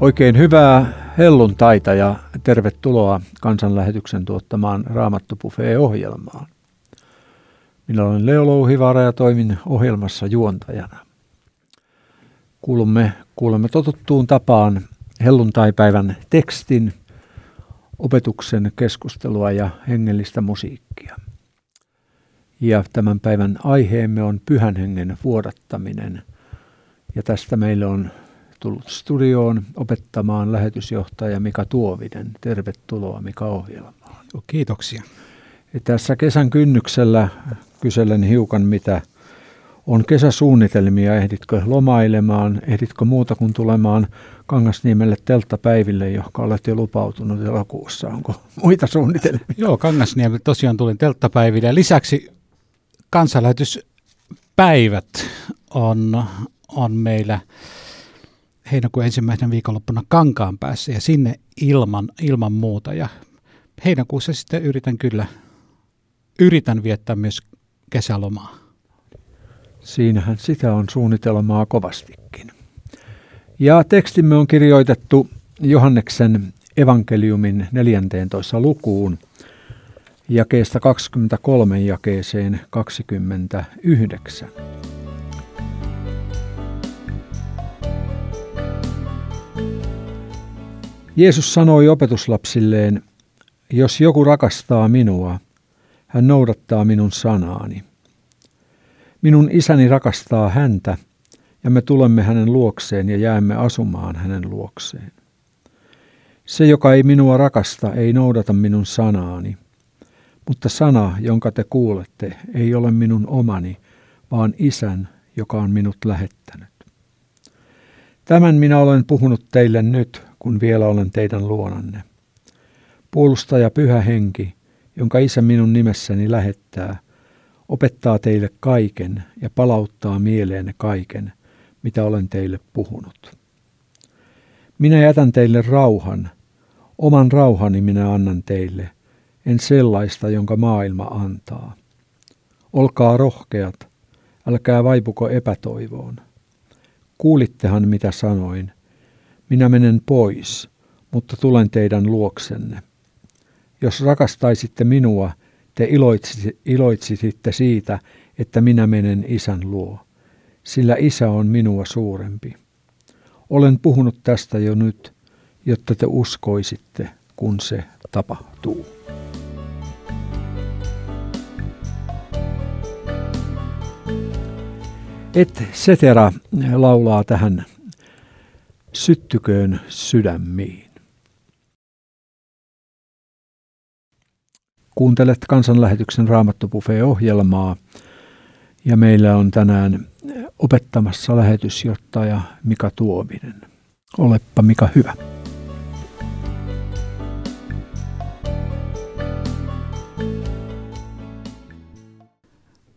Oikein hyvää helluntaita ja tervetuloa kansanlähetyksen tuottamaan Raamattu ohjelmaan Minä olen Leo Louhivaara ja toimin ohjelmassa juontajana. Kuulemme, kuulemme totuttuun tapaan helluntaipäivän tekstin, opetuksen keskustelua ja hengellistä musiikkia. Ja tämän päivän aiheemme on pyhän hengen vuodattaminen. Ja tästä meille on tullut studioon opettamaan lähetysjohtaja Mika Tuovinen. Tervetuloa Mika ohjelmaan. Kiitoksia. Ja tässä kesän kynnyksellä kyselen hiukan, mitä on kesäsuunnitelmia. Ehditkö lomailemaan, ehditkö muuta kuin tulemaan Kangasniemelle telttapäiville, johon olet jo lupautunut elokuussa. Onko muita suunnitelmia? Joo, Kangasniemelle tosiaan tulin telttapäiville. Ja lisäksi kansanlähetyspäivät on, on meillä heinäkuun ensimmäisenä viikonloppuna Kankaan päässä ja sinne ilman, ilman muuta. Ja heinäkuussa sitten yritän kyllä, yritän viettää myös kesälomaa. Siinähän sitä on suunnitelmaa kovastikin. Ja tekstimme on kirjoitettu Johanneksen evankeliumin 14. lukuun jakeesta 23 jakeeseen 29. Jeesus sanoi opetuslapsilleen, jos joku rakastaa minua, hän noudattaa minun sanaani. Minun isäni rakastaa häntä, ja me tulemme hänen luokseen ja jäämme asumaan hänen luokseen. Se, joka ei minua rakasta, ei noudata minun sanaani, mutta sana, jonka te kuulette, ei ole minun omani, vaan isän, joka on minut lähettänyt. Tämän minä olen puhunut teille nyt, kun vielä olen teidän luonanne. Puolustaja Pyhä Henki, jonka Isä minun nimessäni lähettää, opettaa teille kaiken ja palauttaa mieleenne kaiken, mitä olen teille puhunut. Minä jätän teille rauhan, oman rauhani minä annan teille, en sellaista, jonka maailma antaa. Olkaa rohkeat, älkää vaipuko epätoivoon. Kuulittehan mitä sanoin, minä menen pois, mutta tulen teidän luoksenne. Jos rakastaisitte minua, te iloitsisitte siitä, että minä menen isän luo, sillä isä on minua suurempi. Olen puhunut tästä jo nyt, jotta te uskoisitte, kun se tapahtuu. Et cetera laulaa tähän syttyköön sydämiin. Kuuntelet kansanlähetyksen Raamattopufe-ohjelmaa ja meillä on tänään opettamassa lähetysjohtaja Mika Tuominen. Olepa Mika hyvä.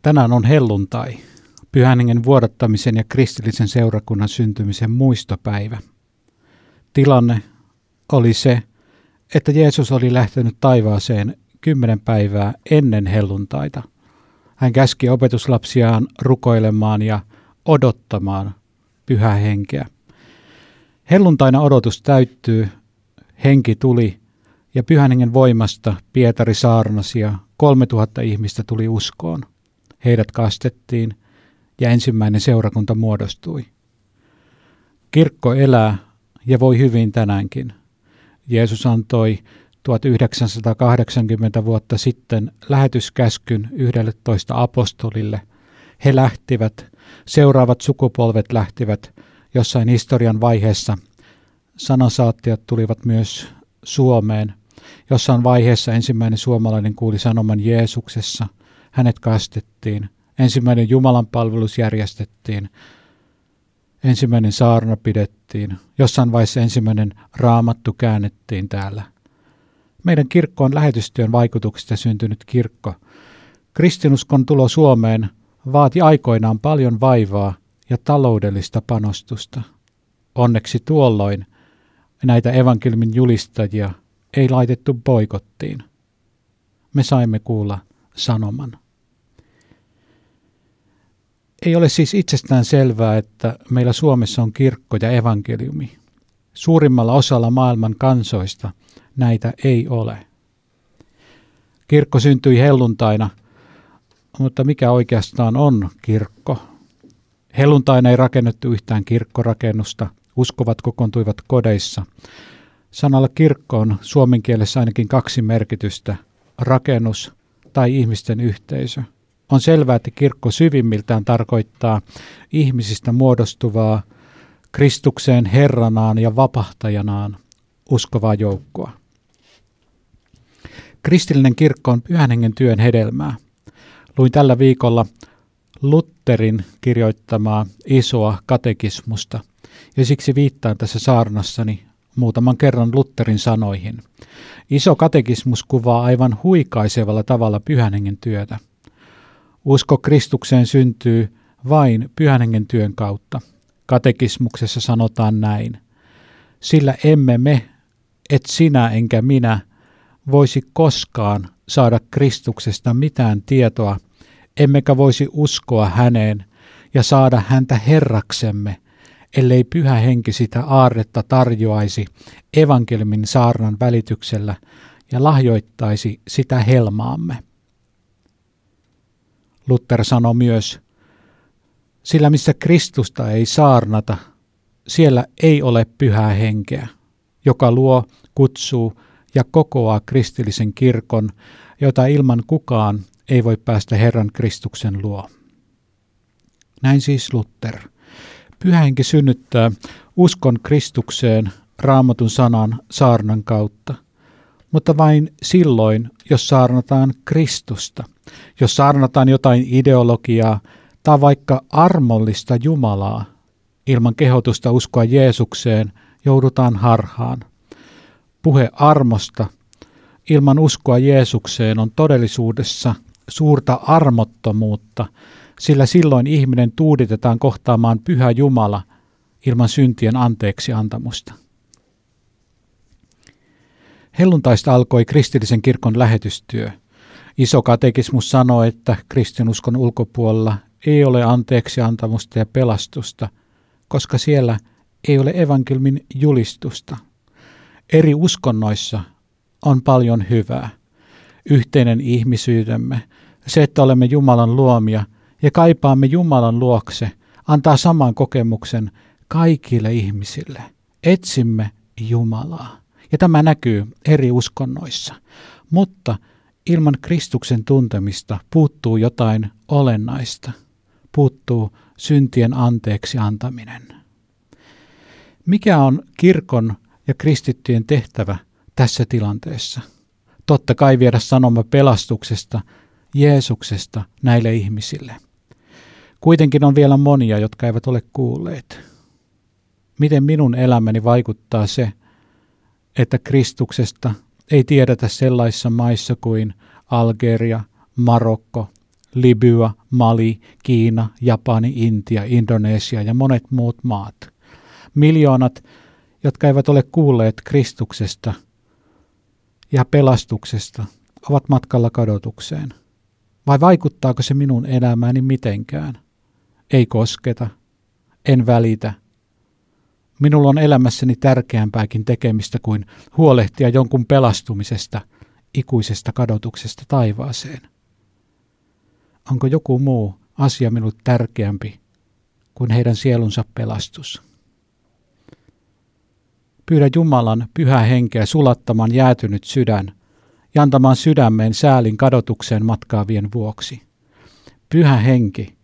Tänään on helluntai. Pyhän vuodattamisen ja kristillisen seurakunnan syntymisen muistopäivä. Tilanne oli se, että Jeesus oli lähtenyt taivaaseen kymmenen päivää ennen helluntaita. Hän käski opetuslapsiaan rukoilemaan ja odottamaan pyhää henkeä. Helluntaina odotus täyttyy, henki tuli ja pyhän hengen voimasta Pietari saarnasi ja kolme tuhatta ihmistä tuli uskoon. Heidät kastettiin ja ensimmäinen seurakunta muodostui. Kirkko elää ja voi hyvin tänäänkin. Jeesus antoi 1980 vuotta sitten lähetyskäskyn 11 apostolille. He lähtivät, seuraavat sukupolvet lähtivät jossain historian vaiheessa. Sanasaattiat tulivat myös Suomeen. Jossain vaiheessa ensimmäinen suomalainen kuuli sanoman Jeesuksessa. Hänet kastettiin – Ensimmäinen Jumalan palvelus järjestettiin. Ensimmäinen saarna pidettiin. Jossain vaiheessa ensimmäinen raamattu käännettiin täällä. Meidän kirkko on lähetystyön vaikutuksesta syntynyt kirkko. Kristinuskon tulo Suomeen vaati aikoinaan paljon vaivaa ja taloudellista panostusta. Onneksi tuolloin näitä evankelmin julistajia ei laitettu boikottiin. Me saimme kuulla sanoman. Ei ole siis itsestään selvää, että meillä Suomessa on kirkko ja evankeliumi. Suurimmalla osalla maailman kansoista näitä ei ole. Kirkko syntyi helluntaina, mutta mikä oikeastaan on kirkko? Helluntaina ei rakennettu yhtään kirkkorakennusta, uskovat kokoontuivat kodeissa. Sanalla kirkko on suomen kielessä ainakin kaksi merkitystä, rakennus tai ihmisten yhteisö. On selvää, että kirkko syvimmiltään tarkoittaa ihmisistä muodostuvaa Kristukseen Herranaan ja vapahtajanaan uskovaa joukkoa. Kristillinen kirkko on pyhän hengen työn hedelmää. Luin tällä viikolla Lutterin kirjoittamaa isoa katekismusta, ja siksi viittaan tässä saarnassani muutaman kerran Lutterin sanoihin. Iso katekismus kuvaa aivan huikaisevalla tavalla pyhän hengen työtä. Usko Kristukseen syntyy vain pyhän hengen työn kautta. Katekismuksessa sanotaan näin. Sillä emme me, et sinä enkä minä, voisi koskaan saada Kristuksesta mitään tietoa, emmekä voisi uskoa häneen ja saada häntä Herraksemme, ellei pyhä henki sitä aarretta tarjoaisi evankeliumin saarnan välityksellä ja lahjoittaisi sitä helmaamme. Luther sanoi myös, sillä missä Kristusta ei saarnata, siellä ei ole pyhää henkeä, joka luo, kutsuu ja kokoaa kristillisen kirkon, jota ilman kukaan ei voi päästä Herran Kristuksen luo. Näin siis Luther. Pyhähenki synnyttää uskon Kristukseen raamatun sanan saarnan kautta, mutta vain silloin, jos saarnataan Kristusta, jos saarnataan jotain ideologiaa tai vaikka armollista Jumalaa, ilman kehotusta uskoa Jeesukseen joudutaan harhaan. Puhe armosta ilman uskoa Jeesukseen on todellisuudessa suurta armottomuutta, sillä silloin ihminen tuuditetaan kohtaamaan pyhä Jumala ilman syntien anteeksi antamusta. Helluntaista alkoi kristillisen kirkon lähetystyö. Iso katekismus sanoo, että kristinuskon ulkopuolella ei ole anteeksi antamusta ja pelastusta, koska siellä ei ole evankelmin julistusta. Eri uskonnoissa on paljon hyvää. Yhteinen ihmisyytemme, se, että olemme Jumalan luomia ja kaipaamme Jumalan luokse, antaa saman kokemuksen kaikille ihmisille. Etsimme Jumalaa. Ja tämä näkyy eri uskonnoissa. Mutta ilman Kristuksen tuntemista puuttuu jotain olennaista. Puuttuu syntien anteeksi antaminen. Mikä on kirkon ja kristittyjen tehtävä tässä tilanteessa? Totta kai viedä sanoma pelastuksesta, Jeesuksesta näille ihmisille. Kuitenkin on vielä monia, jotka eivät ole kuulleet. Miten minun elämäni vaikuttaa se, että Kristuksesta ei tiedetä sellaisissa maissa kuin Algeria, Marokko, Libya, Mali, Kiina, Japani, Intia, Indonesia ja monet muut maat. Miljoonat, jotka eivät ole kuulleet Kristuksesta ja pelastuksesta, ovat matkalla kadotukseen. Vai vaikuttaako se minun elämääni mitenkään? Ei kosketa, en välitä, Minulla on elämässäni tärkeämpääkin tekemistä kuin huolehtia jonkun pelastumisesta, ikuisesta kadotuksesta taivaaseen. Onko joku muu asia minulle tärkeämpi kuin heidän sielunsa pelastus? Pyydä Jumalan pyhää henkeä sulattamaan jäätynyt sydän ja antamaan sydämeen säälin kadotukseen matkaavien vuoksi. Pyhä henki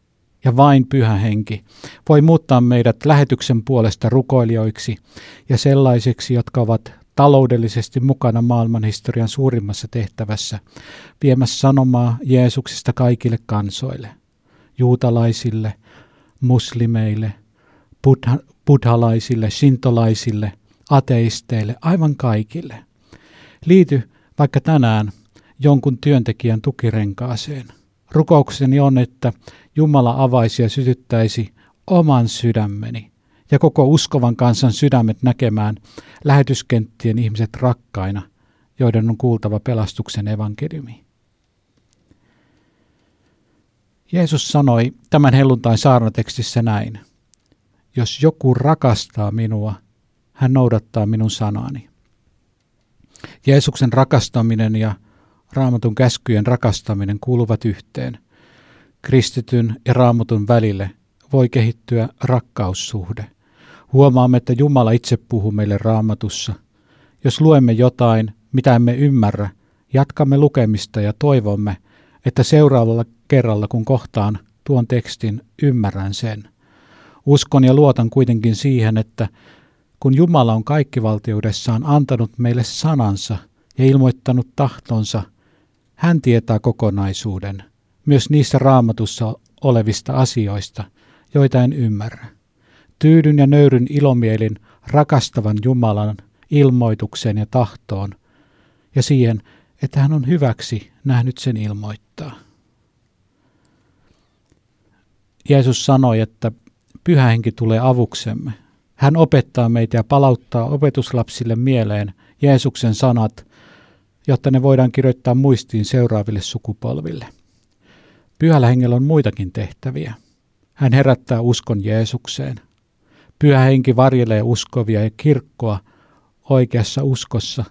ja vain pyhä henki voi muuttaa meidät lähetyksen puolesta rukoilijoiksi ja sellaisiksi, jotka ovat taloudellisesti mukana maailmanhistorian suurimmassa tehtävässä, viemässä sanomaa Jeesuksesta kaikille kansoille, juutalaisille, muslimeille, buddha, buddhalaisille, sintolaisille, ateisteille, aivan kaikille. Liity vaikka tänään jonkun työntekijän tukirenkaaseen. Rukoukseni on, että Jumala avaisi ja sytyttäisi oman sydämeni ja koko uskovan kansan sydämet näkemään lähetyskenttien ihmiset rakkaina, joiden on kuultava pelastuksen evankeliumi. Jeesus sanoi tämän helluntain saarnatekstissä näin. Jos joku rakastaa minua, hän noudattaa minun sanani. Jeesuksen rakastaminen ja raamatun käskyjen rakastaminen kuuluvat yhteen. Kristityn ja raamatun välille voi kehittyä rakkaussuhde. Huomaamme, että Jumala itse puhuu meille raamatussa. Jos luemme jotain, mitä emme ymmärrä, jatkamme lukemista ja toivomme, että seuraavalla kerralla kun kohtaan tuon tekstin, ymmärrän sen. Uskon ja luotan kuitenkin siihen, että kun Jumala on kaikkivaltiudessaan antanut meille sanansa ja ilmoittanut tahtonsa, hän tietää kokonaisuuden, myös niissä raamatussa olevista asioista, joita en ymmärrä. Tyydyn ja nöyryn ilomielin rakastavan Jumalan ilmoitukseen ja tahtoon ja siihen, että hän on hyväksi nähnyt sen ilmoittaa. Jeesus sanoi, että pyhä henki tulee avuksemme. Hän opettaa meitä ja palauttaa opetuslapsille mieleen Jeesuksen sanat, jotta ne voidaan kirjoittaa muistiin seuraaville sukupolville. Pyhällä hengellä on muitakin tehtäviä. Hän herättää uskon Jeesukseen. Pyhä henki varjelee uskovia ja kirkkoa oikeassa uskossa.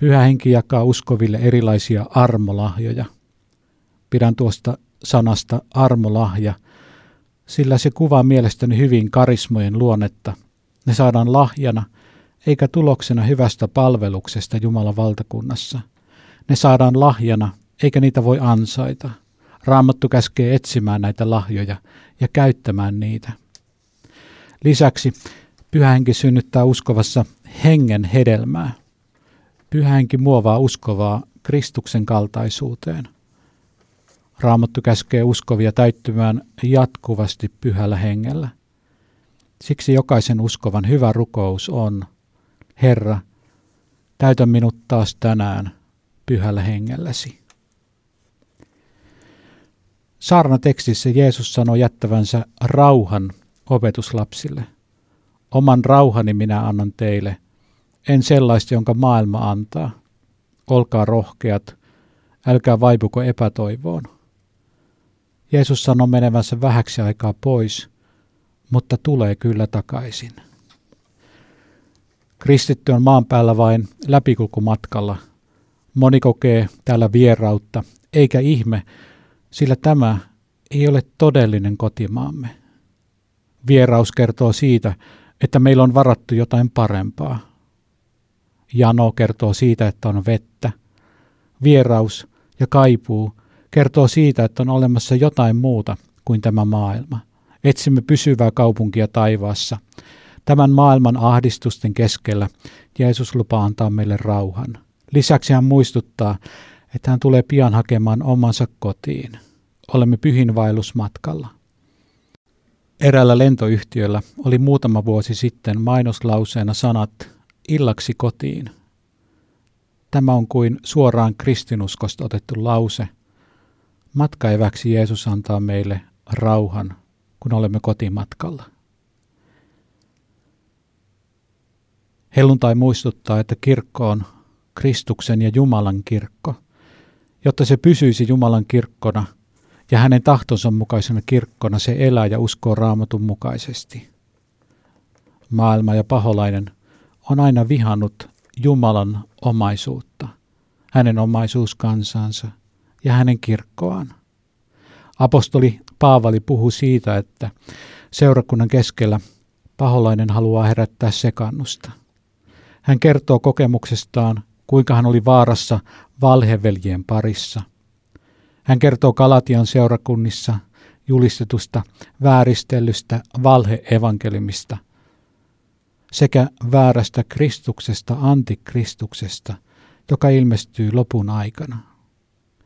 Pyhä henki jakaa uskoville erilaisia armolahjoja. Pidän tuosta sanasta armolahja, sillä se kuvaa mielestäni hyvin karismojen luonnetta. Ne saadaan lahjana, eikä tuloksena hyvästä palveluksesta Jumalan valtakunnassa. Ne saadaan lahjana, eikä niitä voi ansaita. Raamattu käskee etsimään näitä lahjoja ja käyttämään niitä. Lisäksi pyhähenki synnyttää uskovassa hengen hedelmää. Pyhähenki muovaa uskovaa Kristuksen kaltaisuuteen. Raamattu käskee uskovia täyttymään jatkuvasti pyhällä hengellä. Siksi jokaisen uskovan hyvä rukous on, Herra, täytä minut taas tänään pyhällä hengelläsi. Saarnatekstissä Jeesus sanoi jättävänsä rauhan opetuslapsille. Oman rauhani minä annan teille, en sellaista, jonka maailma antaa. Olkaa rohkeat, älkää vaipuko epätoivoon. Jeesus sanoi menevänsä vähäksi aikaa pois, mutta tulee kyllä takaisin. Kristitty on maan päällä vain läpikulkumatkalla. Moni kokee täällä vierautta, eikä ihme, sillä tämä ei ole todellinen kotimaamme. Vieraus kertoo siitä, että meillä on varattu jotain parempaa. Jano kertoo siitä, että on vettä. Vieraus ja kaipuu kertoo siitä, että on olemassa jotain muuta kuin tämä maailma. Etsimme pysyvää kaupunkia taivaassa. Tämän maailman ahdistusten keskellä Jeesus lupaa antaa meille rauhan. Lisäksi hän muistuttaa, että hän tulee pian hakemaan omansa kotiin. Olemme pyhinvaellusmatkalla. Eräällä lentoyhtiöllä oli muutama vuosi sitten mainoslauseena sanat illaksi kotiin. Tämä on kuin suoraan kristinuskosta otettu lause. Matkaeväksi Jeesus antaa meille rauhan, kun olemme kotimatkalla. Helluntai muistuttaa, että kirkko on Kristuksen ja Jumalan kirkko. Jotta se pysyisi Jumalan kirkkona ja hänen tahtonsa mukaisena kirkkona, se elää ja uskoo raamatun mukaisesti. Maailma ja paholainen on aina vihannut Jumalan omaisuutta, hänen omaisuuskansansa ja hänen kirkkoaan. Apostoli Paavali puhuu siitä, että seurakunnan keskellä paholainen haluaa herättää sekannusta. Hän kertoo kokemuksestaan, kuinka hän oli vaarassa valheveljien parissa. Hän kertoo Kalatian seurakunnissa julistetusta vääristellystä valheevankelimista sekä väärästä Kristuksesta antikristuksesta, joka ilmestyy lopun aikana.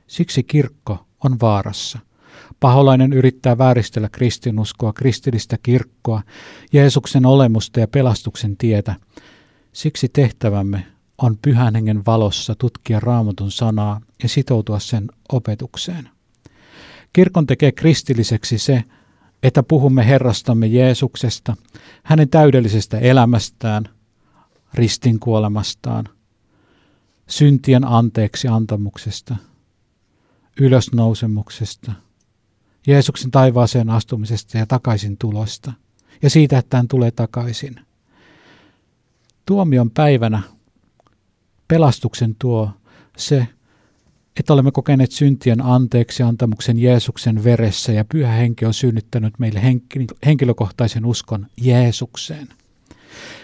Siksi kirkko on vaarassa. Paholainen yrittää vääristellä kristinuskoa, kristillistä kirkkoa, Jeesuksen olemusta ja pelastuksen tietä, Siksi tehtävämme on pyhän hengen valossa tutkia raamatun sanaa ja sitoutua sen opetukseen. Kirkon tekee kristilliseksi se, että puhumme Herrastamme Jeesuksesta, hänen täydellisestä elämästään, ristin kuolemastaan, syntien anteeksi antamuksesta, ylösnousemuksesta, Jeesuksen taivaaseen astumisesta ja takaisin tulosta, ja siitä, että hän tulee takaisin – tuomion päivänä pelastuksen tuo se, että olemme kokeneet syntien anteeksi antamuksen Jeesuksen veressä ja Pyhä Henki on synnyttänyt meille henkilökohtaisen uskon Jeesukseen.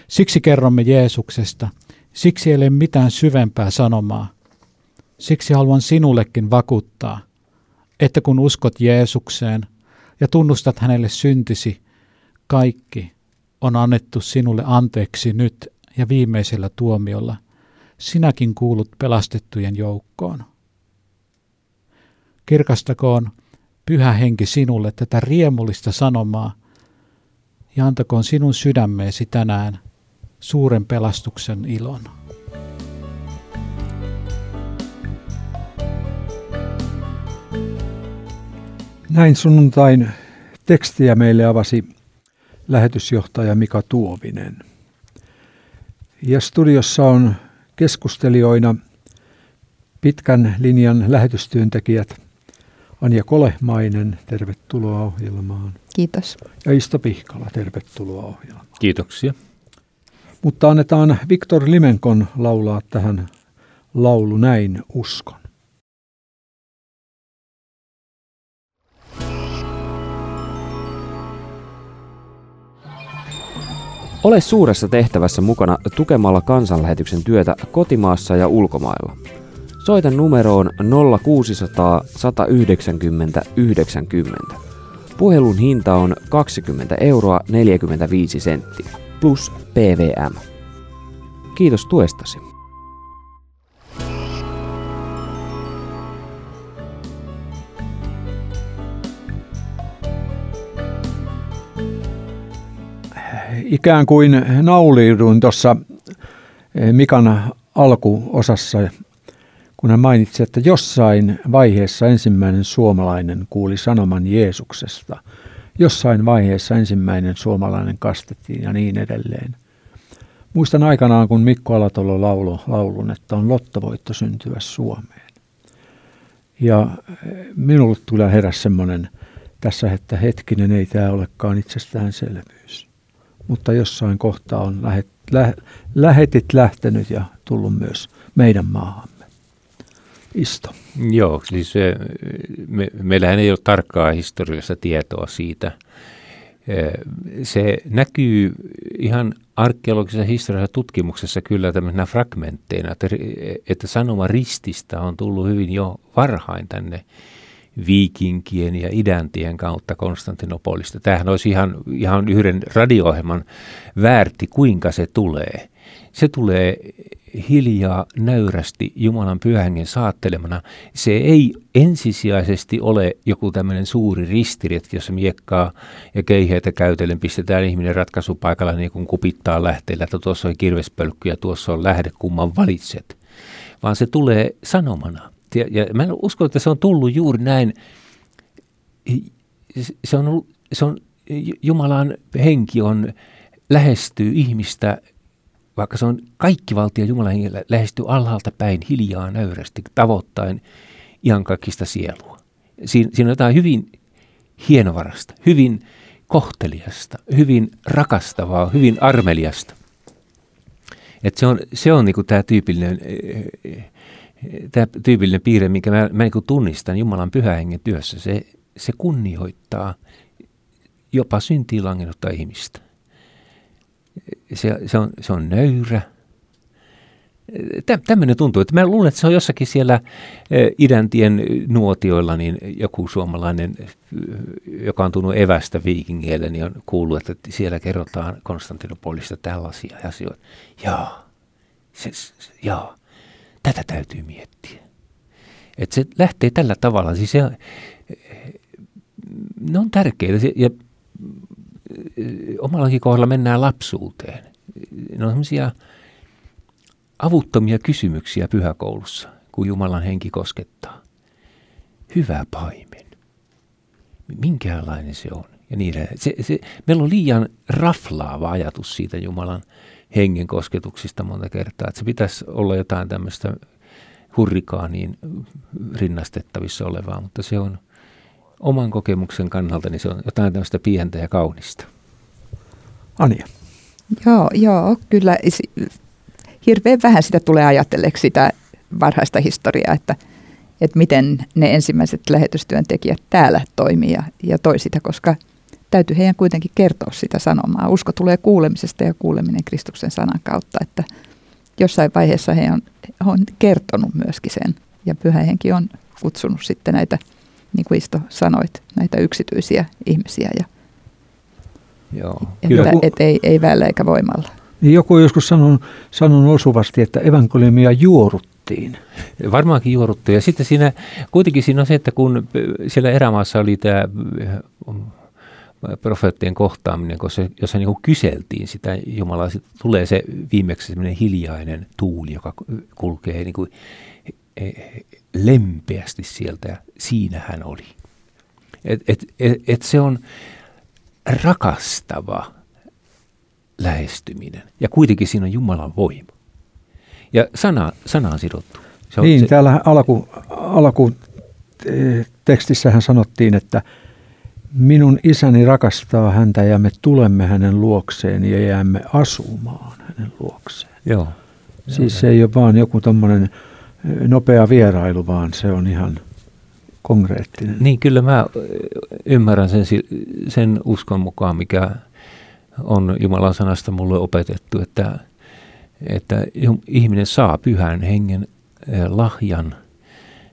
Siksi kerromme Jeesuksesta, siksi ei ole mitään syvempää sanomaa. Siksi haluan sinullekin vakuuttaa, että kun uskot Jeesukseen ja tunnustat hänelle syntisi, kaikki on annettu sinulle anteeksi nyt ja viimeisellä tuomiolla. Sinäkin kuulut pelastettujen joukkoon. Kirkastakoon pyhä henki sinulle tätä riemullista sanomaa ja antakoon sinun sydämeesi tänään suuren pelastuksen ilon. Näin sunnuntain tekstiä meille avasi lähetysjohtaja Mika Tuovinen. Ja studiossa on keskustelijoina pitkän linjan lähetystyöntekijät Anja Kolehmainen, tervetuloa ohjelmaan. Kiitos. Ja Isto Pihkala, tervetuloa ohjelmaan. Kiitoksia. Mutta annetaan Viktor Limenkon laulaa tähän laulu Näin uskon. Ole suuressa tehtävässä mukana tukemalla kansanlähetyksen työtä kotimaassa ja ulkomailla. Soita numeroon 0600 190 90. Puhelun hinta on 20 euroa 45 senttiä plus PVM. Kiitos tuestasi. Ikään kuin nauliuduin tuossa Mikan alkuosassa kun hän mainitsi, että jossain vaiheessa ensimmäinen suomalainen kuuli sanoman Jeesuksesta, jossain vaiheessa ensimmäinen suomalainen kastettiin ja niin edelleen. Muistan aikanaan, kun Mikko Alatalo laulo laulun, että on lottovoitto syntyä Suomeen. Ja eh, minulle tulee heräs semmoinen tässä, että hetkinen ei tämä olekaan itsestäänselvyys. Mutta jossain kohtaa on lähet, lä, lähetit lähtenyt ja tullut myös meidän maahan. Isto. Joo, siis me, meillähän ei ole tarkkaa historiallista tietoa siitä. Se näkyy ihan arkeologisessa historiallisessa tutkimuksessa kyllä tämmöisenä fragmentteina, että, että sanoma rististä on tullut hyvin jo varhain tänne viikinkien ja idäntien kautta Konstantinopolista. Tämähän olisi ihan, ihan yhden radio-ohjelman väärti, kuinka se tulee. Se tulee hiljaa nöyrästi Jumalan pyhängen saattelemana. Se ei ensisijaisesti ole joku tämmöinen suuri ristiret, jossa miekkaa ja keiheitä käytellen pistetään ihminen ratkaisupaikalla niin kuin kupittaa lähteellä, että tuossa on kirvespölkky ja tuossa on lähde, kumman valitset. Vaan se tulee sanomana. Ja, ja mä uskon, että se on tullut juuri näin. Se on, se on Jumalan henki on lähestyy ihmistä vaikka se on kaikki valtio Jumalan hengellä, lähestyy alhaalta päin hiljaa nöyrästi, tavoittain kaikista sielua. Siin, siinä on jotain hyvin hienovarasta, hyvin kohteliasta, hyvin rakastavaa, hyvin armeliasta. Et se on, se on niinku tämä tyypillinen, tää tyypillinen piirre, minkä mä, mä niinku tunnistan Jumalan pyhähengen työssä. Se, se kunnioittaa jopa syntiin langennutta ihmistä se, se, on, se on nöyrä. Tä, tämmöinen tuntuu, että mä luulen, että se on jossakin siellä idäntien nuotioilla, niin joku suomalainen, joka on tullut evästä viikingeille, niin on kuullut, että siellä kerrotaan Konstantinopolista tällaisia asioita. Jaa, se, se, jaa, tätä täytyy miettiä. Että se lähtee tällä tavalla, siis se, ne on tärkeitä ja omallakin kohdalla mennään lapsuuteen. Ne on sellaisia avuttomia kysymyksiä pyhäkoulussa, kun Jumalan henki koskettaa. Hyvä paimen. Minkälainen se on? Ja niin, se, se, meillä on liian raflaava ajatus siitä Jumalan hengen kosketuksista monta kertaa. Että se pitäisi olla jotain tämmöistä hurrikaaniin rinnastettavissa olevaa, mutta se on – oman kokemuksen kannalta niin se on jotain tämmöistä pientä ja kaunista. Anja. Joo, joo, kyllä hirveän vähän sitä tulee ajatelleeksi sitä varhaista historiaa, että, että miten ne ensimmäiset lähetystyöntekijät täällä toimii ja, ja toi sitä, koska täytyy heidän kuitenkin kertoa sitä sanomaa. Usko tulee kuulemisesta ja kuuleminen Kristuksen sanan kautta, että jossain vaiheessa he on, on kertonut myöskin sen ja pyhä henki on kutsunut sitten näitä, niin kuin Isto sanoit, näitä yksityisiä ihmisiä ja Joo, että, kyllä. Et ei, ei väellä eikä voimalla. Niin joku on joskus sanonut, sanonut osuvasti, että evankeliumia juoruttiin. Varmaankin juoruttiin. Ja sitten siinä, kuitenkin siinä on se, että kun siellä erämaassa oli tämä profeettien kohtaaminen, koska jossa niin kyseltiin sitä Jumalaa, tulee se viimeksi semmoinen hiljainen tuuli, joka kulkee niin kuin e, lempeästi sieltä ja siinä hän oli. Et, et, et, et se on rakastava lähestyminen ja kuitenkin siinä on Jumalan voima. Ja sana, sana on sidottu. Se on niin, se, täällä alku, alku tekstissähän sanottiin, että – Minun isäni rakastaa häntä ja me tulemme hänen luokseen ja jäämme asumaan hänen luokseen. Joo. Siis se ei ole vaan joku tommonen nopea vierailu, vaan se on ihan konkreettinen. Niin, kyllä mä ymmärrän sen, sen uskon mukaan, mikä on Jumalan sanasta mulle opetettu, että, että ihminen saa pyhän hengen lahjan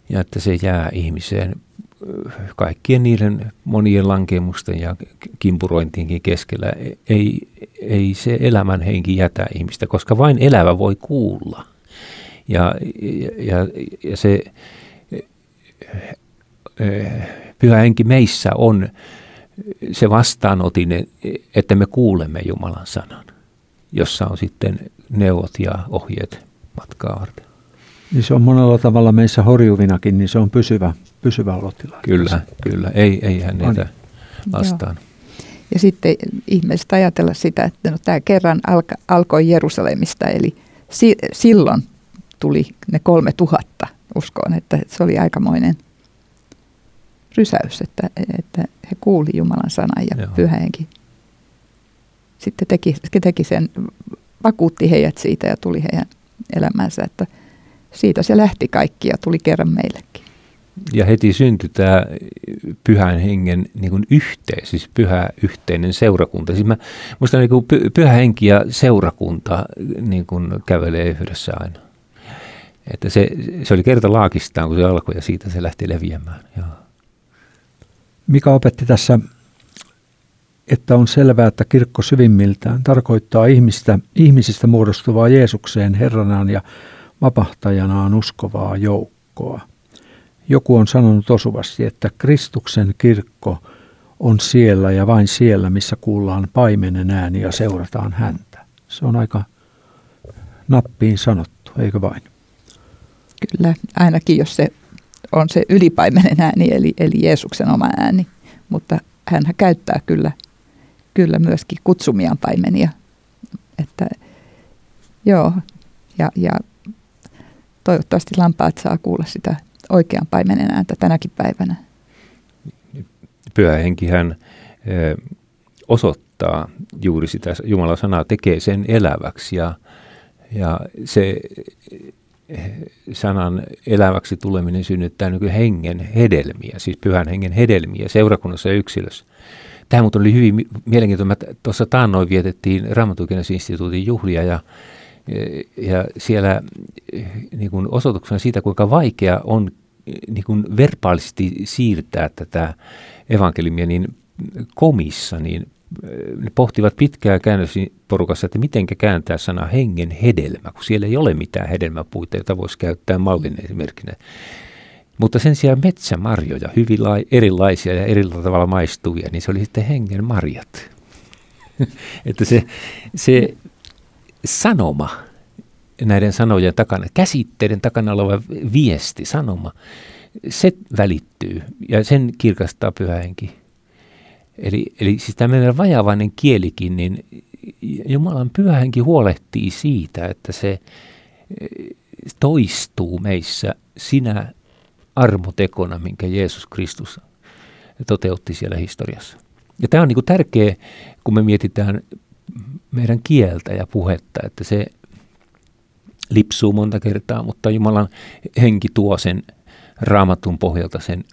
ja että se jää ihmiseen kaikkien niiden monien lankemusten ja kimpurointiinkin keskellä ei, ei se elämän henki jätä ihmistä, koska vain elävä voi kuulla. Ja, ja, ja se pyhä henki meissä on se vastaanotin, että me kuulemme Jumalan sanan, jossa on sitten neuvot ja ohjeet matkaa varten. Niin se on monella tavalla meissä horjuvinakin, niin se on pysyvä, pysyvä olotila. Kyllä, kyllä. Ei, ei hän niitä vastaan. Joo. Ja sitten ihmiset ajatella sitä, että no, tämä kerran alka, alkoi Jerusalemista, eli si, silloin tuli ne kolme tuhatta uskoon, että, että se oli aikamoinen rysäys, että, että he kuuli Jumalan sanan ja pyhäenkin. Sitten teki, teki sen, vakuutti heidät siitä ja tuli heidän elämänsä, että – siitä se lähti kaikki ja tuli kerran meillekin. Ja heti syntyi tämä pyhän hengen niin kuin yhteen, siis pyhä yhteinen seurakunta. Siis mä, musta niin kuin pyhä henki ja seurakunta niin kuin kävelee yhdessä aina. Että se, se oli kerta laakistaan, kun se alkoi ja siitä se lähti leviämään. Joo. Mikä opetti tässä, että on selvää, että kirkko syvimmiltään tarkoittaa ihmistä, ihmisistä muodostuvaa Jeesukseen Herranaan ja vapahtajanaan uskovaa joukkoa. Joku on sanonut osuvasti, että Kristuksen kirkko on siellä ja vain siellä, missä kuullaan paimenen ääni ja seurataan häntä. Se on aika nappiin sanottu, eikö vain? Kyllä, ainakin jos se on se ylipaimenen ääni, eli, eli Jeesuksen oma ääni. Mutta hän käyttää kyllä, kyllä myöskin kutsumiaan paimenia. Että, joo, ja, ja toivottavasti lampaat saa kuulla sitä oikean paimenen ääntä tänäkin päivänä. Pyhä henkihän osoittaa juuri sitä, Jumalan sanaa tekee sen eläväksi ja, ja se sanan eläväksi tuleminen synnyttää niin hengen hedelmiä, siis pyhän hengen hedelmiä seurakunnassa ja yksilössä. Tämä muuten oli hyvin mielenkiintoista. Tuossa taannoin vietettiin Raamatukinnusinstituutin juhlia ja ja siellä niin kuin osoituksena siitä, kuinka vaikea on niin kuin verbaalisesti siirtää tätä evankeliumia, niin komissa, niin ne pohtivat pitkään käännösporukassa, että miten kääntää sana hengen hedelmä, kun siellä ei ole mitään hedelmäpuita, jota voisi käyttää mallin esimerkkinä. Mutta sen sijaan metsämarjoja, hyvin lai, erilaisia ja eri tavalla maistuvia, niin se oli sitten hengen marjat. että se, se sanoma näiden sanojen takana, käsitteiden takana oleva viesti, sanoma, se välittyy ja sen kirkastaa pyhähenki. Eli, eli siis tämä meidän vajavainen kielikin, niin Jumalan pyhähenki huolehtii siitä, että se eh, toistuu meissä sinä armotekona, minkä Jeesus Kristus toteutti siellä historiassa. Ja tämä on niin tärkeä, kun me mietitään meidän kieltä ja puhetta, että se lipsuu monta kertaa, mutta Jumalan henki tuo sen raamatun pohjalta sen,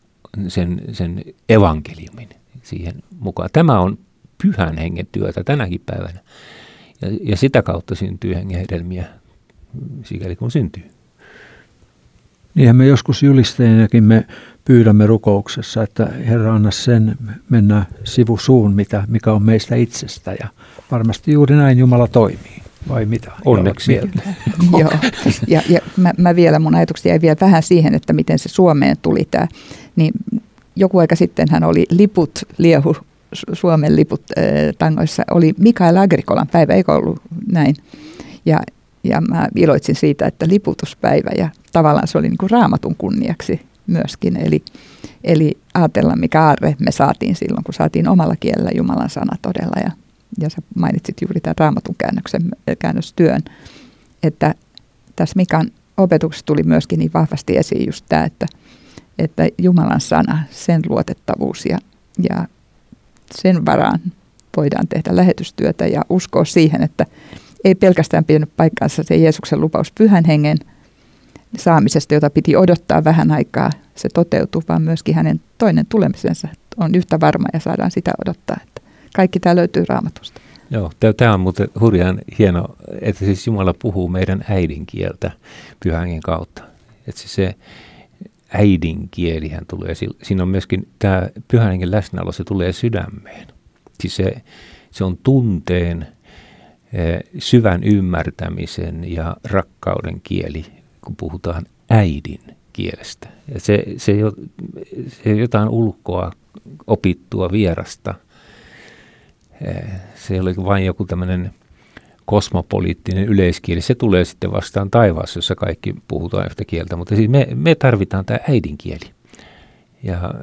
sen, sen evankeliumin siihen mukaan. Tämä on pyhän hengen työtä tänäkin päivänä. Ja, ja sitä kautta syntyy hengen hedelmiä, sikäli kun syntyy. Niinhän me joskus julisteenakin me pyydämme rukouksessa, että Herra anna sen mennä sivusuun, mitä, mikä on meistä itsestä. Ja varmasti juuri näin Jumala toimii, vai mitä? Onneksi. Joo, ja, ja mä, mä vielä, mun ajatuksia jäi vielä vähän siihen, että miten se Suomeen tuli tämä. Niin joku aika sitten hän oli liput liehu Suomen liput äh, tangoissa oli Mikael Agrikolan päivä, eikö ollut näin? Ja, ja mä iloitsin siitä, että liputuspäivä ja tavallaan se oli niin kuin raamatun kunniaksi myöskin. Eli, eli ajatella, mikä arre me saatiin silloin, kun saatiin omalla kielellä Jumalan sana todella. Ja, ja sä mainitsit juuri tämän raamatun käännöksen, käännöstyön, että tässä Mikan opetuksessa tuli myöskin niin vahvasti esiin just tämä, että, että Jumalan sana, sen luotettavuus ja, ja sen varaan voidaan tehdä lähetystyötä ja uskoa siihen, että ei pelkästään pitänyt paikkaansa se Jeesuksen lupaus pyhän hengen saamisesta, jota piti odottaa vähän aikaa, se toteutuu, vaan myöskin hänen toinen tulemisensa on yhtä varma ja saadaan sitä odottaa. Että kaikki tämä löytyy raamatusta. Joo, tämä on muuten hurjan hieno, että siis Jumala puhuu meidän äidinkieltä pyhän kautta. Että siis se äidinkielihän tulee, siinä on myöskin tämä pyhän läsnäolo, se tulee sydämeen. Siis se, se on tunteen, eh, syvän ymmärtämisen ja rakkauden kieli, kun puhutaan äidin kielestä. Ja se, se, se jotain ulkoa opittua vierasta. Eh, se ei ole vain joku tämmöinen kosmopoliittinen yleiskieli, se tulee sitten vastaan taivaassa, jossa kaikki puhutaan yhtä kieltä, mutta siis me, me tarvitaan tämä äidinkieli. Ja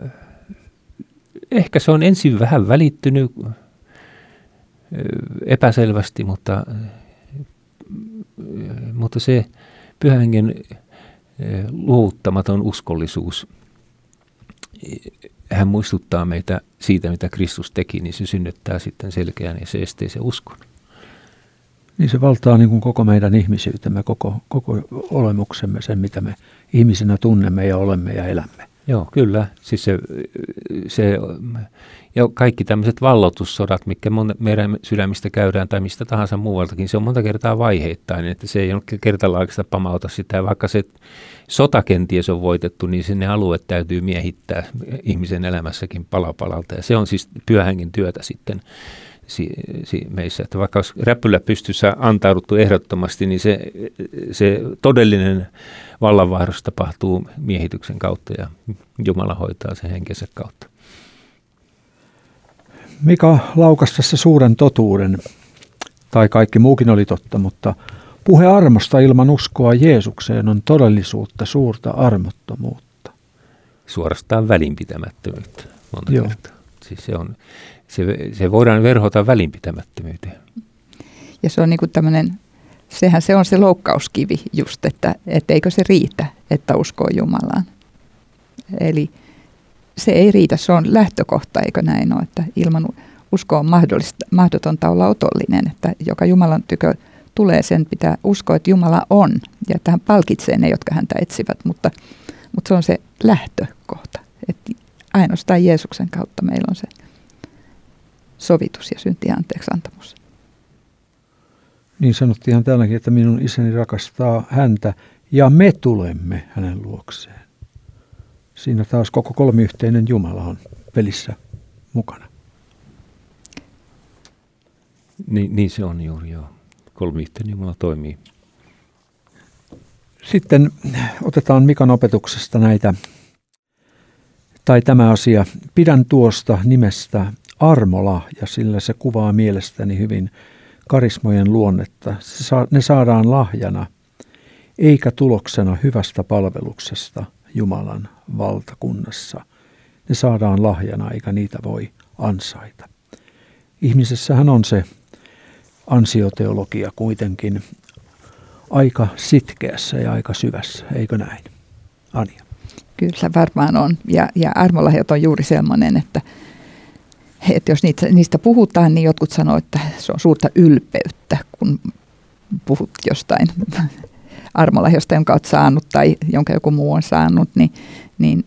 ehkä se on ensin vähän välittynyt epäselvästi, mutta, mutta se pyhängen luovuttamaton uskollisuus, hän muistuttaa meitä siitä, mitä Kristus teki, niin se synnyttää sitten selkeän ja se esteisen uskon. Niin se valtaa niin kuin koko meidän ihmisyytemme, koko, koko olemuksemme, sen mitä me ihmisenä tunnemme ja olemme ja elämme. Joo, kyllä. Siis se, se, ja kaikki tämmöiset vallotussodat, mikä meidän sydämistä käydään tai mistä tahansa muualtakin, se on monta kertaa vaiheittain, että se ei ole kertalaakista pamauta sitä. Vaikka se sota kenties on voitettu, niin sinne alueet täytyy miehittää ihmisen elämässäkin palapalalta. Ja se on siis pyöhänkin työtä sitten si, si, meissä. Että vaikka olisi räppylä pystyssä antauduttu ehdottomasti, niin se, se todellinen vallanvaihdos tapahtuu miehityksen kautta ja Jumala hoitaa sen henkensä kautta. Mika laukasi tässä suuren totuuden, tai kaikki muukin oli totta, mutta puhe armosta ilman uskoa Jeesukseen on todellisuutta suurta armottomuutta. Suorastaan välinpitämättömyyttä monta Joo. kertaa. Siis se on, se, se voidaan verhota välinpitämättömyyteen. Ja se on niin tämmöinen, sehän se on se loukkauskivi just, että, että eikö se riitä, että uskoo Jumalaan. Eli se ei riitä, se on lähtökohta, eikö näin ole, että ilman uskoa on mahdollista, mahdotonta olla otollinen, että joka Jumalan tykö tulee, sen pitää uskoa, että Jumala on ja että hän palkitsee ne, jotka häntä etsivät, mutta, mutta se on se lähtökohta, että ainoastaan Jeesuksen kautta meillä on se sovitus ja syntien anteeksi antamus. Niin sanottiin täälläkin, että minun isäni rakastaa häntä ja me tulemme hänen luokseen. Siinä taas koko kolmiyhteinen Jumala on pelissä mukana. Niin, niin se on juuri joo. Kolmiyhteinen Jumala toimii. Sitten otetaan Mikan opetuksesta näitä, tai tämä asia. Pidän tuosta nimestä armolahja, sillä se kuvaa mielestäni hyvin karismojen luonnetta. Ne saadaan lahjana, eikä tuloksena hyvästä palveluksesta Jumalan valtakunnassa. Ne saadaan lahjana, eikä niitä voi ansaita. Ihmisessähän on se ansioteologia kuitenkin aika sitkeässä ja aika syvässä, eikö näin? Anja. Kyllä varmaan on. Ja, ja armolahjat on juuri sellainen, että että jos niitä, niistä puhutaan, niin jotkut sanoo, että se on suurta ylpeyttä, kun puhut jostain armolahjosta, jonka olet saanut tai jonka joku muu on saanut, niin, niin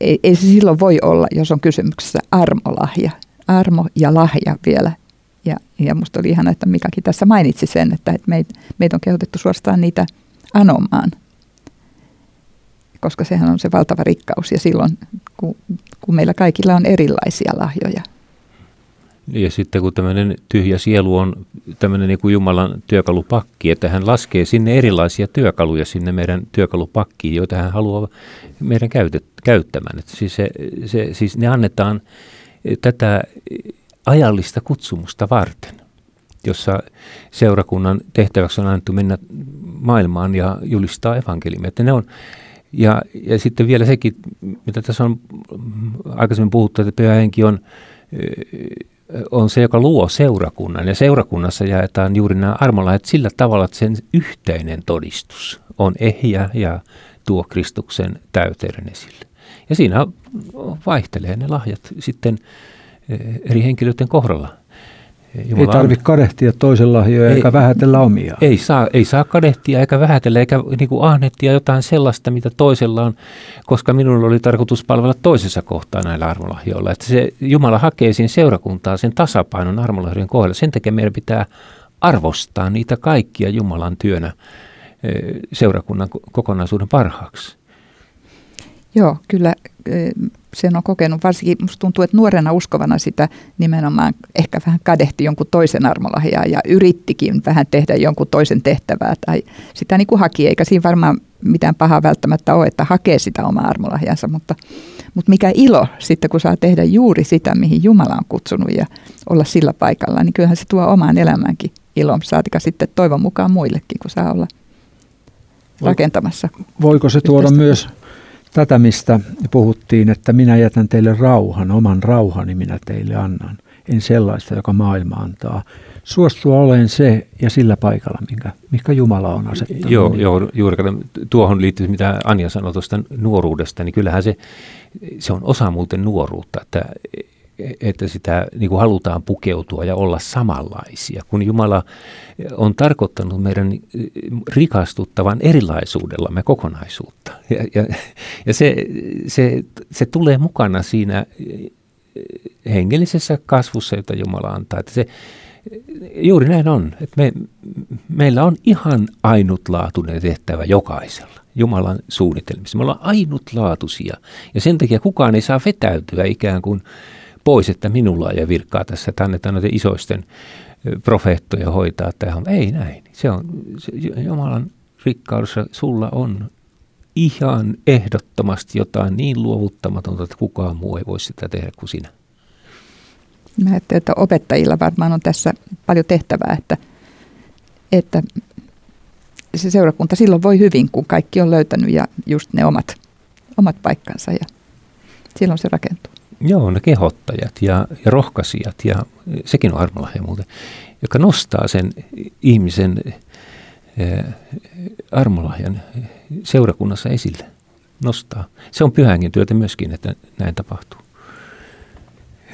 ei, ei se silloin voi olla, jos on kysymyksessä armolahja. Armo ja lahja vielä. Ja, ja musta oli ihana, että Mikakin tässä mainitsi sen, että, meitä meit on kehotettu suorastaan niitä anomaan. Koska sehän on se valtava rikkaus ja silloin, kun, kun meillä kaikilla on erilaisia lahjoja, ja sitten kun tämmöinen tyhjä sielu on tämmöinen niin kuin Jumalan työkalupakki, että hän laskee sinne erilaisia työkaluja sinne meidän työkalupakkiin, joita hän haluaa meidän käytet, käyttämään. Että siis, se, se, siis ne annetaan tätä ajallista kutsumusta varten, jossa seurakunnan tehtäväksi on annettu mennä maailmaan ja julistaa evankeliumia. Että ne on, ja, ja sitten vielä sekin, mitä tässä on aikaisemmin puhuttu, että pyhä henki on on se, joka luo seurakunnan. Ja seurakunnassa jaetaan juuri nämä armolahjat sillä tavalla, että sen yhteinen todistus on ehjä ja tuo Kristuksen täyteyden esille. Ja siinä vaihtelee ne lahjat sitten eh, eri henkilöiden kohdalla. Jumala ei tarvitse kadehtia toisen lahjoja ei, eikä vähätellä omia. Ei saa, ei saa kadehtia eikä vähätellä eikä niin kuin ahnettia jotain sellaista, mitä toisella on, koska minulla oli tarkoitus palvella toisessa kohtaa näillä armolahjoilla. Että se, Jumala hakee siinä seurakuntaa sen tasapainon armolahjojen kohdalla. Sen takia meidän pitää arvostaa niitä kaikkia Jumalan työnä seurakunnan kokonaisuuden parhaaksi. Joo, kyllä sen on kokenut, varsinkin musta tuntuu, että nuorena uskovana sitä nimenomaan ehkä vähän kadehti jonkun toisen armolahjaa ja yrittikin vähän tehdä jonkun toisen tehtävää tai sitä niin kuin haki, eikä siinä varmaan mitään pahaa välttämättä ole, että hakee sitä omaa armolahjansa, mutta, mutta mikä ilo sitten, kun saa tehdä juuri sitä, mihin Jumala on kutsunut ja olla sillä paikalla, niin kyllähän se tuo omaan elämäänkin ilon, saatika sitten toivon mukaan muillekin, kun saa olla rakentamassa. Voiko se tuoda myös tätä, mistä puhuttiin, että minä jätän teille rauhan, oman rauhani minä teille annan. En sellaista, joka maailma antaa. Suostua olen se ja sillä paikalla, minkä, mikä Jumala on asettanut. Joo, joo juuri tuohon liittyy, mitä Anja sanoi tuosta nuoruudesta, niin kyllähän se, se on osa muuten nuoruutta, että että sitä niin kuin halutaan pukeutua ja olla samanlaisia, kun Jumala on tarkoittanut meidän rikastuttavan erilaisuudellamme kokonaisuutta. Ja, ja, ja se, se, se tulee mukana siinä hengellisessä kasvussa, jota Jumala antaa. Että se, juuri näin on, että me, meillä on ihan ainutlaatuinen tehtävä jokaisella. Jumalan suunnitelmissa. Me ollaan ainutlaatuisia ja sen takia kukaan ei saa vetäytyä ikään kuin pois, että minulla on ja virkkaa tässä, että annetaan noiden isoisten profeettoja hoitaa tämä. Ei näin. Se on se, Jumalan rikkaudessa sulla on ihan ehdottomasti jotain niin luovuttamatonta, että kukaan muu ei voi sitä tehdä kuin sinä. Mä ajattelen, että opettajilla varmaan on tässä paljon tehtävää, että, että se seurakunta silloin voi hyvin, kun kaikki on löytänyt ja just ne omat, omat paikkansa ja silloin se rakentuu. Joo, ne kehottajat ja, ja rohkaisijat ja sekin on armolahja muuten, joka nostaa sen ihmisen eh, armolahjan seurakunnassa esille. Nostaa. Se on pyhänkin työtä myöskin, että näin tapahtuu.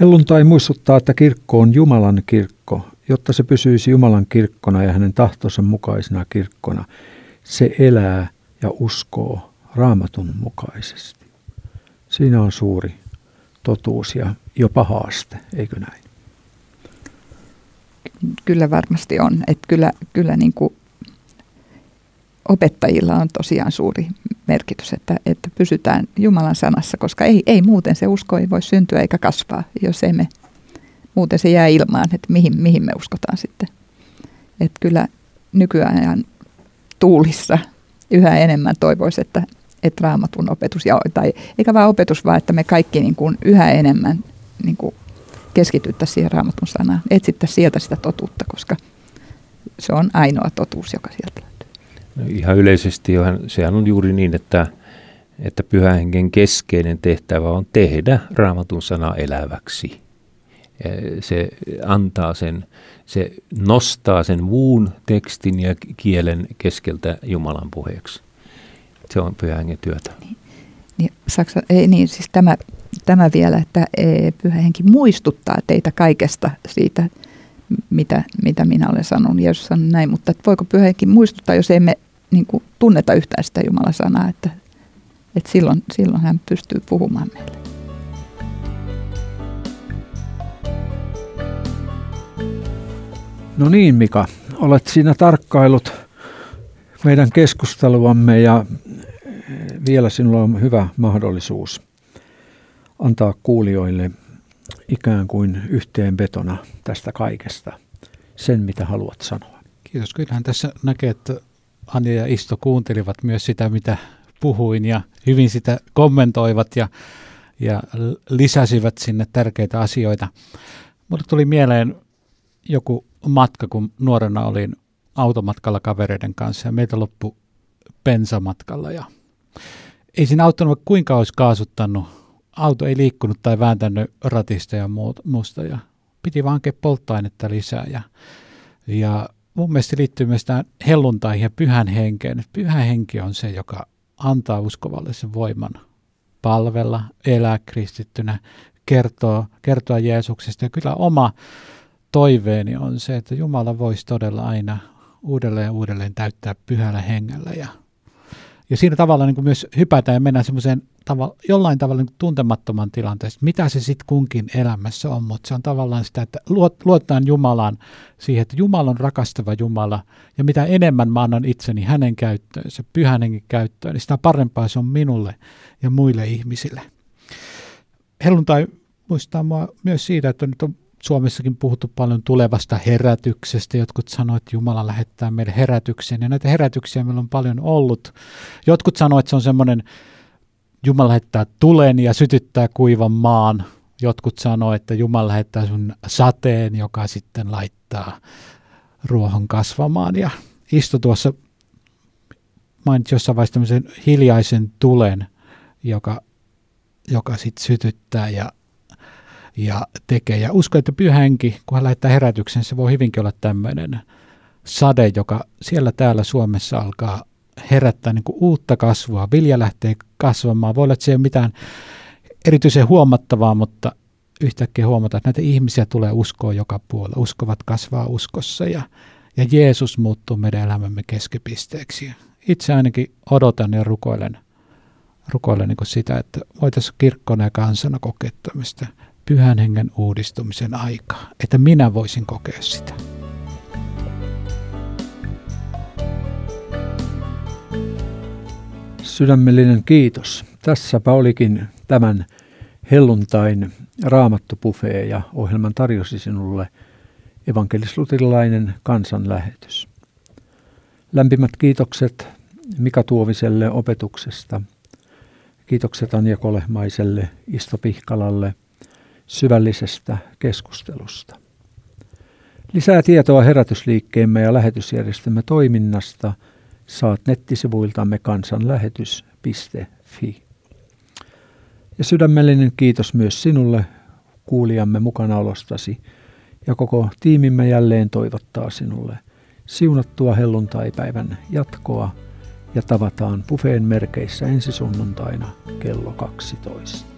Helluntai muistuttaa, että kirkko on Jumalan kirkko, jotta se pysyisi Jumalan kirkkona ja hänen tahtonsa mukaisena kirkkona. Se elää ja uskoo raamatun mukaisesti. Siinä on suuri totuus ja jopa haaste, eikö näin? Kyllä varmasti on. Että kyllä kyllä niin kuin opettajilla on tosiaan suuri merkitys, että, että pysytään Jumalan sanassa, koska ei, ei muuten se usko ei voi syntyä eikä kasvaa, jos emme, muuten se jää ilmaan, että mihin, mihin me uskotaan sitten. Että kyllä nykyään tuulissa yhä enemmän toivoisi, että että raamatun opetus, ja, tai eikä vain opetus, vaan että me kaikki niin kuin yhä enemmän niin kuin keskityttäisiin siihen raamatun sanaan, etsittäisiin sieltä sitä totuutta, koska se on ainoa totuus, joka sieltä löytyy. No ihan yleisesti sehän on juuri niin, että, että pyhähengen keskeinen tehtävä on tehdä raamatun sana eläväksi. Se antaa sen, se nostaa sen muun tekstin ja kielen keskeltä Jumalan puheeksi. Se on pyhän työtä. Niin. Niin, Saksa, ei niin, siis tämä, tämä vielä, että e, pyhä henki muistuttaa teitä kaikesta siitä, mitä, mitä minä olen sanonut. Jeesus sanoi näin, mutta että voiko pyhä henki muistuttaa, jos emme niin kuin, tunneta yhtään sitä Jumalan sanaa, että, että silloin, silloin hän pystyy puhumaan meille. No niin Mika, olet siinä tarkkailut meidän keskusteluamme ja vielä sinulla on hyvä mahdollisuus antaa kuulijoille ikään kuin yhteenvetona tästä kaikesta sen, mitä haluat sanoa. Kiitos. Kyllähän tässä näkee, että Anja ja Isto kuuntelivat myös sitä, mitä puhuin ja hyvin sitä kommentoivat ja, ja lisäsivät sinne tärkeitä asioita. Mulle tuli mieleen joku matka, kun nuorena olin automatkalla kavereiden kanssa ja meitä loppu bensamatkalla ja ei siinä auttanut, kuinka olisi kaasuttanut. Auto ei liikkunut tai vääntänyt ratista ja muusta ja piti vaan hankkia polttoainetta lisää ja, ja mun mielestä liittyy myös tähän helluntaihin ja pyhän henkeen. Pyhä henki on se, joka antaa uskovalle sen voiman palvella, elää kristittynä, kertoa, kertoa Jeesuksesta. Ja kyllä oma toiveeni on se, että Jumala voisi todella aina uudelleen ja uudelleen täyttää pyhällä hengellä. Ja, ja siinä tavalla niin kuin myös hypätään ja mennään semmoiseen tavalla, jollain tavalla niin tuntemattoman tilanteen, mitä se sitten kunkin elämässä on, mutta se on tavallaan sitä, että luotetaan Jumalaan siihen, että Jumala on rakastava Jumala, ja mitä enemmän mä annan itseni hänen käyttöön, se pyhän hengen käyttöön, niin sitä parempaa se on minulle ja muille ihmisille. Helluntai muistaa mua myös siitä, että nyt on Suomessakin puhuttu paljon tulevasta herätyksestä. Jotkut sanoivat, että Jumala lähettää meille herätyksen, ja näitä herätyksiä meillä on paljon ollut. Jotkut sanoivat, että se on semmoinen, Jumala lähettää tulen ja sytyttää kuivan maan. Jotkut sanoivat, että Jumala lähettää sun sateen, joka sitten laittaa ruohon kasvamaan. Ja istu tuossa, mainitsi jossain vaiheessa tämmöisen hiljaisen tulen, joka, joka sitten sytyttää ja ja tekee. Ja uskon, että pyhänki, kun hän lähettää herätyksen, se voi hyvinkin olla tämmöinen sade, joka siellä täällä Suomessa alkaa herättää niin kuin uutta kasvua. Vilja lähtee kasvamaan. Voi olla, että se ei ole mitään erityisen huomattavaa, mutta yhtäkkiä huomata, että näitä ihmisiä tulee uskoa joka puolella. Uskovat kasvaa uskossa ja, ja Jeesus muuttuu meidän elämämme keskipisteeksi. Itse ainakin odotan ja rukoilen, rukoilen niin sitä, että voitaisiin kirkkona ja kansana kokea tämmöistä pyhän hengen uudistumisen aikaa, että minä voisin kokea sitä. Sydämellinen kiitos. Tässäpä olikin tämän helluntain raamattupufee ja ohjelman tarjosi sinulle evankelisluterilainen kansanlähetys. Lämpimät kiitokset Mika Tuoviselle opetuksesta. Kiitokset Anja Kolehmaiselle, Isto Pihkalalle – syvällisestä keskustelusta. Lisää tietoa herätysliikkeemme ja lähetysjärjestelmä toiminnasta saat nettisivuiltamme kansanlähetys.fi. Ja sydämellinen kiitos myös sinulle kuulijamme mukanaolostasi ja koko tiimimme jälleen toivottaa sinulle siunattua helluntaipäivän jatkoa ja tavataan pufeen merkeissä ensi sunnuntaina kello 12.